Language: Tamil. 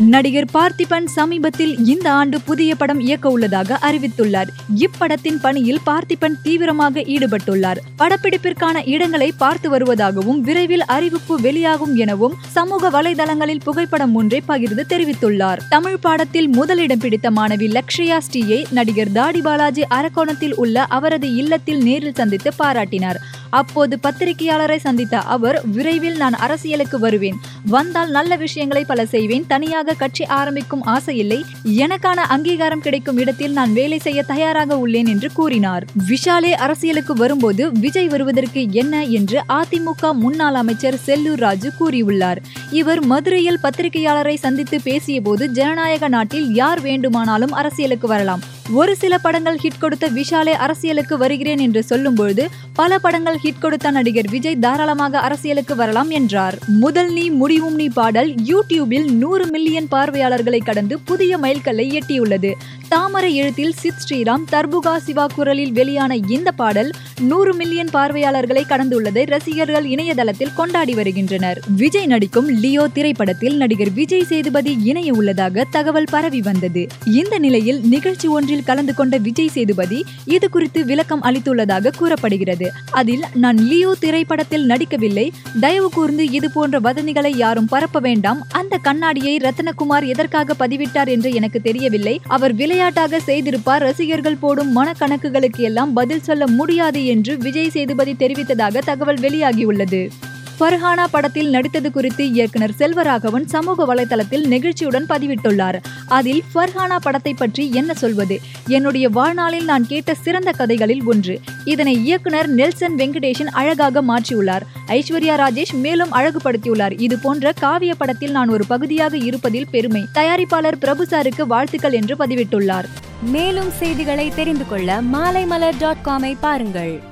நடிகர் பார்த்திபன் சமீபத்தில் இந்த ஆண்டு புதிய படம் இயக்க உள்ளதாக அறிவித்துள்ளார். இப்படத்தின் பணியில் பார்த்திபன் தீவிரமாக ஈடுபட்டுள்ளார். படப்பிடிப்பிற்கான இடங்களை பார்த்து வருவதாகவும் விரைவில் அறிவிப்பு வெளியாகும் எனவும் சமூக வலைதளங்களில் புகைப்படம் ஒன்றை பகிர்ந்து தெரிவித்துள்ளார். தமிழ் பாடத்தில் முதலிடம் பிடித்த மாணவி லக்ஷயா ஸ்ரீயை நடிகர் தாடி பாலாஜி அரக்கோணத்தில் உள்ள அவரது இல்லத்தில் நேரில் சந்தித்து பாராட்டினார். அப்போது பத்திரிகையாளரை சந்தித்த அவர் விரைவில் நான் அரசியலுக்கு வருவேன். வந்தால் நல்ல விஷயங்களை பல செய்வேன். தனியாக கட்சி ஆரம்பிக்கும் ஆசை இல்லை. எனக்கான அங்கீகாரம் கிடைக்கும் இடத்தில் நான் வேலை செய்ய தயாராக உள்ளேன் என்று கூறினார். விஷாலே அரசியலுக்கு வரும்போது விஜய் வருவதற்கு என்ன என்று அதிமுக முன்னாள் அமைச்சர் செல்லூர் ராஜு கூறியுள்ளார். இவர் மதுரையில் பத்திரிகையாளரை சந்தித்து பேசியபோது ஜனநாயக நாட்டில் யார் வேண்டுமானாலும் அரசியலுக்கு வரலாம். ஒரு சில படங்கள் ஹிட் கொடுத்த விஷாலே அரசியலுக்கு வருகிறேன் என்று சொல்லும்பொழுது பல படங்கள் ஹிட் கொடுத்த நடிகர் விஜய் தாராளமாக அரசியலுக்கு வரலாம் என்றார். முதல் நீ முடிவும் நீ பாடல் யூடியூபில் நூறு மில்லியன் பார்வையாளர்களை கடந்து புதிய மைல்கல்லை எட்டியுள்ளது. தாமரை எழுத்தில் சித் ஸ்ரீராம் தர்புகா சிவா குரலில் வெளியான இந்த பாடல் நூறு மில்லியன் பார்வையாளர்களை கடந்துள்ளதை ரசிகர்கள் இணையதளத்தில் கொண்டாடி வருகின்றனர். விஜய் நடிக்கும் லியோ திரைப்படத்தில் நடிகர் விஜய் சேதுபதி இணைய உள்ளதாக தகவல் பரவி வந்தது. இந்த நிலையில் நிகழ்ச்சி ஒன்றில் கலந்து கொண்ட விஜய் சேதுபதி இது குறித்து விளக்கம் அளித்துள்ளதாக கூறப்படுகிறது. அதில் நான் லியோ திரைப்படத்தில் நடிக்கவில்லை. தயவு கூர்ந்து இது போன்ற வதந்திகளை யாரும் பரப்ப வேண்டாம். அந்த கண்ணாடியை ரத்னகுமார் எதற்காக பதிவிட்டார் என்று எனக்கு தெரியவில்லை. அவர் விளையாட்டாக செய்திருப்பார். ரசிகர்கள் போடும் மனக்கணக்குகளுக்கு எல்லாம் பதில் சொல்ல முடியாது என்று விஜய் சேதுபதி தெரிவித்ததாக தகவல் வெளியாகியுள்ளது. ஃபர்ஹானா படத்தில் நடித்தது குறித்து இயக்குனர் செல்வராகவன் சமூக வலைதளத்தில் நெகிழ்ச்சியுடன் பதிவிட்டுள்ளார். அதில் ஃபர்ஹானா படத்தை பற்றி என்ன சொல்வது? என்னுடைய வாழ்நாளில் நான் கேட்ட சிறந்த கதைகளில் ஒன்று. இதனை இயக்குனர் நெல்சன் வெங்கடேஷன் அழகாக மாற்றியுள்ளார். ஐஸ்வர்யா ராஜேஷ் மேலும் அழகுபடுத்தியுள்ளார். இது போன்ற காவிய படத்தில் நான் ஒரு பகுதியாக இருப்பதில் பெருமை. தயாரிப்பாளர் பிரபு சாருக்கு வாழ்த்துக்கள் என்று பதிவிட்டுள்ளார். மேலும் செய்திகளை தெரிந்து கொள்ள மாலைமலர் டாட் காமை பாருங்கள்.